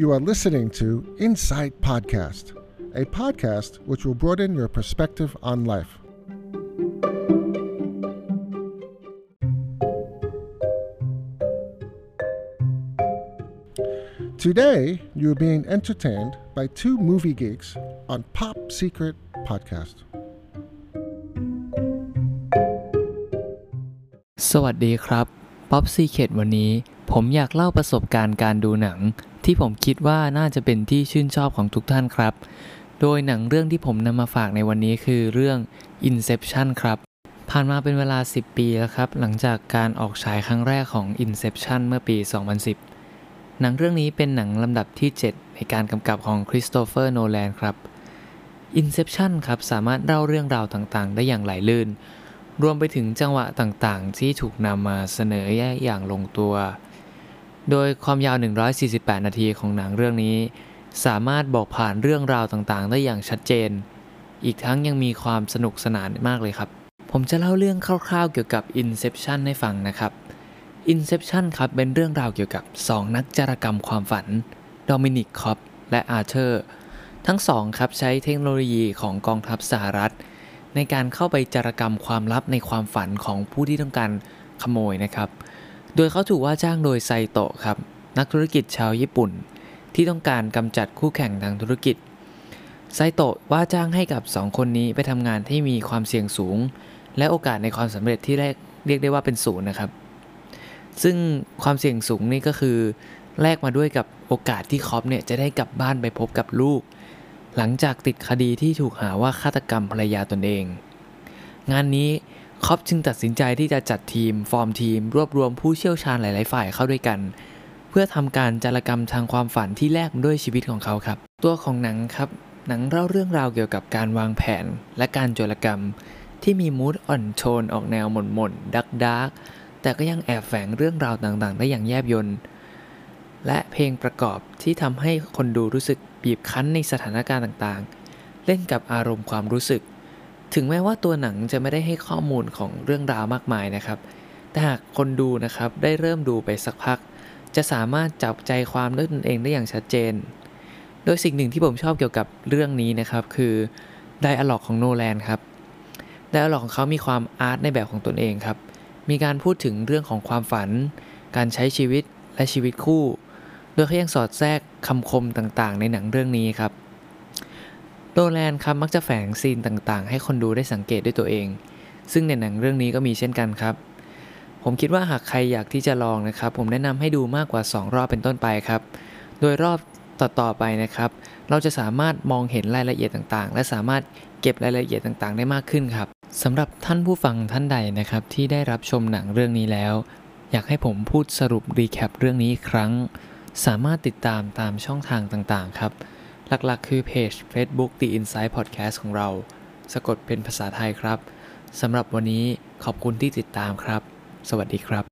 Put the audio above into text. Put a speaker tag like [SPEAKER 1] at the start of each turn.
[SPEAKER 1] You are listening to Insight Podcast, a podcast which will broaden your perspective on life. Today, you're being entertained by two movie geeks on Pop Secret Podcast.
[SPEAKER 2] สวัสดีครับ ป๊อปซีเคดวันนี้ ผมอยากเล่าประสบการณ์การดูหนัง ที่ผมคิดว่าน่าจะเป็นที่ชื่นชอบของทุกท่านครับ โดยหนังเรื่องที่ผมนำมาฝากในวันนี้คือเรื่อง Inception ครับ ผ่านมาเป็นเวลา 10 ปีแล้วครับ หลังจากการออกฉายครั้งแรกของ Inception เมื่อปี 2010 หนังเรื่องนี้เป็นหนังลำดับที่ 7 ในการกำกับของคริสโตเฟอร์โนแลนครับ Inception ครับสามารถเล่าเรื่องราวต่างๆ ได้อย่างไหลลื่น รวมไปถึงจังหวะต่างๆ ที่ถูกนำมาเสนอแยกอย่างลงตัว โดยความยาว 148 นาทีของหนังเรื่องนี้ สามารถบอกผ่านเรื่องราวต่างๆ ได้อย่างชัดเจน อีกทั้งยังมีความสนุกสนานมากเลยครับ ผมจะเล่าเรื่องคร่าวๆ เกี่ยวกับ Inception ให้ฟังนะครับ Inception ครับเป็นเรื่องราวเกี่ยวกับ 2 นักจารกรรมความฝันโดมินิกคอปและอาร์เธอร์ ทั้งสองครับใช้เทคโนโลยีของกองทัพสหรัฐ ในการเข้าไปจารกรรมความลับในความฝันของผู้ที่ต้องการขโมยนะครับ โดยเขาถูกว่าจ้างโดยไซโตะครับ นักธุรกิจชาวญี่ปุ่น ที่ต้องการกำจัดคู่แข่งทางธุรกิจ ไซโตะว่าจ้างให้กับ 2 คนนี้ไปทำงานที่มีความเสี่ยงสูง และโอกาสในความสำเร็จที่แรกเรียกได้ว่าเป็นศูนย์นะครับ ซึ่งความเสี่ยงสูงนี่ก็คือ แลกมาด้วยกับโอกาสที่คอปเนี่ยจะได้กลับบ้านไปพบกับลูก หลังจากติดคดีที่ถูกหาว่าฆาตกรรมภรรยาตนเอง งานนี้ คอปจึงตัดสินใจที่จะจัดทีม ฟอร์มทีม รวบรวมผู้เชี่ยวชาญหลาย ๆ ฝ่ายเข้าด้วยกัน เพื่อทำการจารกรรมทางความฝันที่แลกมาด้วยชีวิตของเขาครับ ตัวของหนังครับ หนังเล่าเรื่องราวเกี่ยวกับการวางแผน และการโจรกรรม ที่มีมูดอ่อนโทนออกแนวหม่นหม่นดักดักแต่ก็ยังแอบแฝงเรื่องราวต่างๆ ได้อย่างแยบยลและเพลงประกอบที่ทำให้คนดูรู้สึกบีบคั้นในสถานการณ์ต่างๆ เล่นกับอารมณ์ความรู้สึก ถึงแม้ว่าตัวหนังจะไม่ได้ให้ข้อมูลของเรื่องราวมากมายนะครับ แต่หากคนดูนะครับได้เริ่มดูไปสักพัก จะสามารถจับใจความด้วยตนเองได้อย่างชัดเจน โดยสิ่งหนึ่งที่ผมชอบเกี่ยวกับเรื่องนี้นะครับคือไดอะล็อกของโนแลนครับไดอะล็อกของเขามีความอาร์ตในแบบของตนเองครับ มีการพูดถึงเรื่องของความฝัน การใช้ชีวิตและชีวิตคู่ โดยเขายังสอดแทรกคำคมต่างๆ ในหนังเรื่องนี้ครับ โนแลนครับมักจะแฝงซีนต่างๆ ให้คนดูได้สังเกตด้วยตัวเอง ซึ่งในหนังเรื่องนี้ก็มีเช่นกันครับ ผมคิดว่าหากใครอยากที่จะลองนะครับ ผมแนะนำให้ดูมากกว่า 2 รอบเป็นต้นไปครับ โดยรอบต่อๆไปนะครับ เราจะสามารถมองเห็นรายละเอียดต่างๆ และสามารถเก็บรายละเอียดต่างๆ ได้มากขึ้นครับสำหรับท่านผู้ฟังท่านใดนะครับที่ได้รับชมหนังเรื่องนี้แล้ว อยากให้ผมพูดสรุปรีแคปเรื่องนี้อีกครั้ง สามารถติดตามตามช่องทางต่างๆ ครับ หลักๆ คือเพจ Facebook The Inside Podcast ของเรา สะกดเป็นภาษาไทยครับ สำหรับวันนี้ขอบคุณที่ติดตามครับ สวัสดีครับ